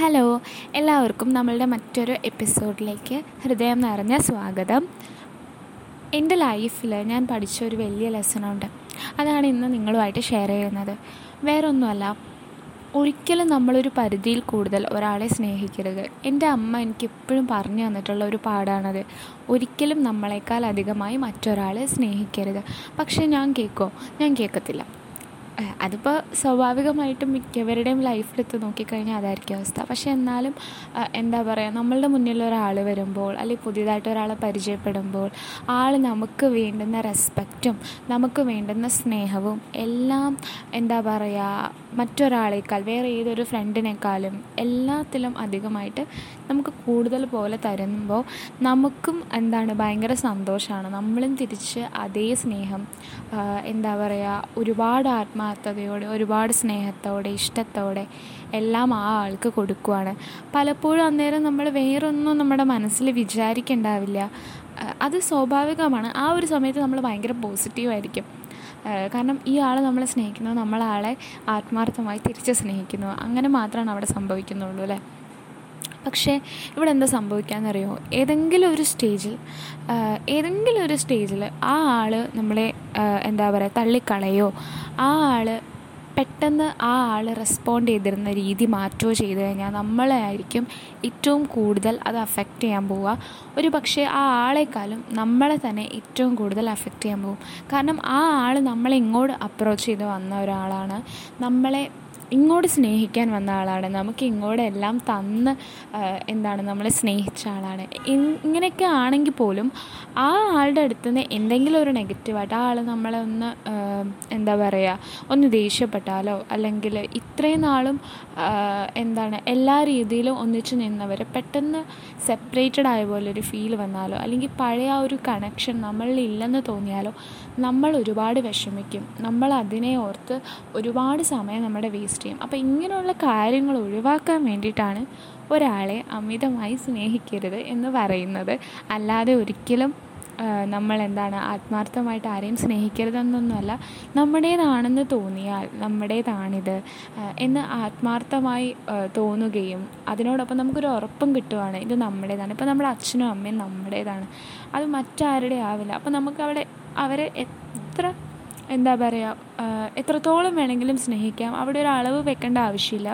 Hello എല്ലാവർക്കും നമ്മളുടെ മറ്റൊരു എപ്പിസോഡിലേക്ക് ഹൃദയം നിറഞ്ഞ സ്വാഗതം. എന്റെ ലൈഫിൽ ഞാൻ പഠിച്ച ഒരു വലിയ ലെസണുണ്ട്. അതാണ് ഇന്ന് നിങ്ങളുമായിട്ട് ഷെയർ ചെയ്യുന്നത്. വേറൊന്നുമല്ല ഒരിക്കലും നമ്മളൊരു പരിധിയിൽ കൂടുതൽ ഒരാളെ സ്നേഹിക്കരുത്. എന്റെ അമ്മ എനിക്ക് എപ്പോഴും പറഞ്ഞു തന്നിട്ടുള്ള ഒരു പാടാണത്. ഒരിക്കലും നമ്മളെക്കാൾ അധികമായി മറ്റൊരാളെ സ്നേഹിക്കരുത്. പക്ഷേ ഞാൻ കേൾക്കുമോ ഞാൻ കേൾക്കത്തില്ല. അതിപ്പോൾ സ്വാഭാവികമായിട്ടും മിക്കവരുടെയും ലൈഫിലെടുത്ത് നോക്കിക്കഴിഞ്ഞാൽ അതായിരിക്കും അവസ്ഥ. പക്ഷേ എന്നാലും എന്താ പറയുക നമ്മളുടെ മുന്നിൽ ഒരാൾ വരുമ്പോൾ അല്ലെങ്കിൽ പുതിയതായിട്ട് ഒരാളെ പരിചയപ്പെടുമ്പോൾ ആൾ നമുക്ക് വേണ്ടുന്ന റെസ്പെക്റ്റും നമുക്ക് വേണ്ടുന്ന സ്നേഹവും എല്ലാം എന്താ പറയുക മറ്റൊരാളേക്കാൾ വേറെ ഏതൊരു ഫ്രണ്ടിനേക്കാളും എല്ലാത്തിലും അധികമായിട്ട് നമുക്ക് കൂടുതൽ പോലെ തരുമ്പോൾ നമുക്കും എന്താണ് ഭയങ്കര സന്തോഷമാണ് നമ്മളും തിരിച്ച് അതേ സ്നേഹം എന്താ പറയുക ഒരുപാട് ആത്മാർത്ഥതയോടെ ഒരുപാട് സ്നേഹത്തോടെ ഇഷ്ടത്തോടെ എല്ലാം ആ ആൾക്ക് കൊടുക്കുവാണ്. പലപ്പോഴും അന്നേരം നമ്മൾ വേറൊന്നും നമ്മുടെ മനസ്സിൽ വിചാരിക്കണ്ടാവില്ല. അത് സ്വാഭാവികമാണ്. ആ ഒരു സമയത്ത് നമ്മൾ ഭയങ്കര പോസിറ്റീവായിരിക്കും കാരണം ഈ ആൾ നമ്മളെ സ്നേഹിക്കുന്നു നമ്മളാളെ ആത്മാർത്ഥമായി തിരിച്ച് സ്നേഹിക്കുന്നു. അങ്ങനെ മാത്രമാണ് അവിടെ സംഭവിക്കുന്നുള്ളൂ അല്ലേ? പക്ഷേ ഇവിടെ എന്താ സംഭവിക്കാമെന്നറിയോ ഏതെങ്കിലും ഒരു സ്റ്റേജിൽ ഏതെങ്കിലും ഒരു സ്റ്റേജിൽ ആ ആൾ നമ്മളെ എന്താ പറയുക തള്ളിക്കളയോ ആ ആൾ പെട്ടെന്ന് ആ ആൾ റെസ്പോണ്ട് ചെയ്തിരുന്ന രീതി മാറ്റുകയോ ചെയ്തു കഴിഞ്ഞാൽ നമ്മളെ ആയിരിക്കും ഏറ്റവും കൂടുതൽ അത് അഫക്റ്റ് ചെയ്യാൻ പോവുക. ഒരു പക്ഷേ ആ ആളെക്കാളും നമ്മളെ തന്നെ ഏറ്റവും കൂടുതൽ അഫക്റ്റ് ചെയ്യാൻ പോകും കാരണം ആ ആൾ നമ്മളെ ഇങ്ങോട്ട് അപ്രോച്ച് ചെയ്ത് വന്ന ഒരാളാണ്. നമ്മളെ ഇങ്ങോട്ട് സ്നേഹിക്കാൻ വന്ന ആളാണ്. നമുക്ക് ഇങ്ങോട്ട് എല്ലാം തന്ന് എന്താണ് നമ്മളെ സ്നേഹിച്ച ആളാണ്. ഇങ്ങനെയൊക്കെ ആണെങ്കിൽ പോലും ആ ആളുടെ അടുത്ത് നിന്ന് എന്തെങ്കിലും ഒരു നെഗറ്റീവായിട്ട് ആ ആൾ നമ്മളെ ഒന്ന് എന്താ പറയുക ഒന്ന് ദേഷ്യപ്പെട്ടാലോ അല്ലെങ്കിൽ ഇത്രയും നാളും എന്താണ് എല്ലാ രീതിയിലും ഒന്നിച്ച് നിന്നവർ പെട്ടെന്ന് സെപ്പറേറ്റഡ് ആയ പോലെ ഒരു ഫീൽ വന്നാലോ അല്ലെങ്കിൽ പഴയ ആ ഒരു കണക്ഷൻ നമ്മളിൽ ഇല്ലെന്ന് തോന്നിയാലോ നമ്മൾ ഒരുപാട് വിഷമിക്കും. നമ്മൾ അതിനെ ഓർത്ത് ഒരുപാട് സമയം നമ്മുടെ വേസ്റ്റ് ചെയ്യും. അപ്പോൾ ഇങ്ങനെയുള്ള കാര്യങ്ങൾ ഒഴിവാക്കാൻ വേണ്ടിയിട്ടാണ് ഒരാളെ അമിതമായി സ്നേഹിക്കരുത് എന്ന് പറയുന്നത്. അല്ലാതെ ഒരിക്കലും നമ്മൾ എന്താണ് ആത്മാർത്ഥമായിട്ട് ആരെയും സ്നേഹിക്കരുതെന്നൊന്നുമല്ല. നമ്മുടേതാണെന്ന് തോന്നിയാൽ നമ്മുടേതാണിത് എന്ന് ആത്മാർത്ഥമായി തോന്നുകയും അതിനോടൊപ്പം നമുക്കൊരു ഉറപ്പും കിട്ടുവാണ്. ഇത് നമ്മുടേതാണ്. ഇപ്പോൾ നമ്മുടെ അച്ഛനും അമ്മയും നമ്മുടേതാണ്. അത് മറ്റാരുടെ ആവില്ല. അപ്പോൾ നമുക്ക് അവിടെ അവരെ എത്ര എന്താ പറയുക എത്രത്തോളം വേണമെങ്കിലും സ്നേഹിക്കാം. അവിടെ ഒരു അളവ് വെക്കേണ്ട ആവശ്യമില്ല.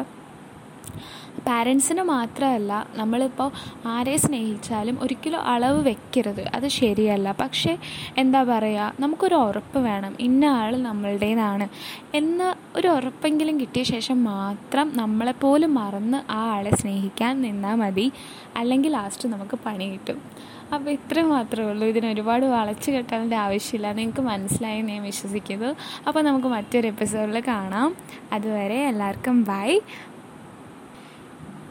പാരൻസിന് മാത്രമല്ല നമ്മളിപ്പോൾ ആരെ സ്നേഹിച്ചാലും ഒരിക്കലും അളവ് വെക്കരുത്. അത് ശരിയല്ല. പക്ഷേ എന്താ പറയുക നമുക്കൊരു ഉറപ്പ് വേണം. ഇന്ന ആൾ നമ്മളുടേതാണ്. എന്ന് ഒരു ഉറപ്പെങ്കിലും കിട്ടിയ ശേഷം മാത്രം നമ്മളെപ്പോലും മറന്ന് ആ ആളെ സ്നേഹിക്കാൻ നിന്നാൽ മതി. അല്ലെങ്കിൽ ലാസ്റ്റ് നമുക്ക് പണി കിട്ടും. അപ്പോൾ ഇത്രയും മാത്രമേ ഉള്ളൂ. ഇതിന് ഒരുപാട് വളച്ച് കെട്ടാനുള്ള ആവശ്യമില്ല. നിങ്ങൾക്ക് മനസ്സിലായി ഞാൻ വിശ്വസിക്കുന്നു. അപ്പോൾ നമുക്ക് മറ്റൊരു എപ്പിസോഡിൽ കാണാം. അതുവരെ എല്ലാവർക്കും ബൈ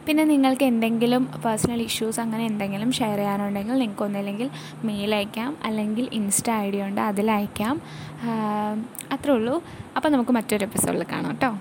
പിന്നെ നിങ്ങൾക്ക് എന്തെങ്കിലും പേഴ്സണൽ ഇഷ്യൂസ് അങ്ങനെ എന്തെങ്കിലും ഷെയർ ചെയ്യാനുണ്ടെങ്കിൽ നിങ്ങൾക്ക് ഒന്നില്ലെങ്കിൽ മെയിൽ അയക്കാം. അല്ലെങ്കിൽ ഇൻസ്റ്റ ഐ ഡി ഉണ്ട് അതിൽ അയക്കാം. അത്രേ ഉള്ളൂ. അപ്പോൾ നമുക്ക് മറ്റൊരു എപ്പിസോഡിൽ കാണാം കേട്ടോ.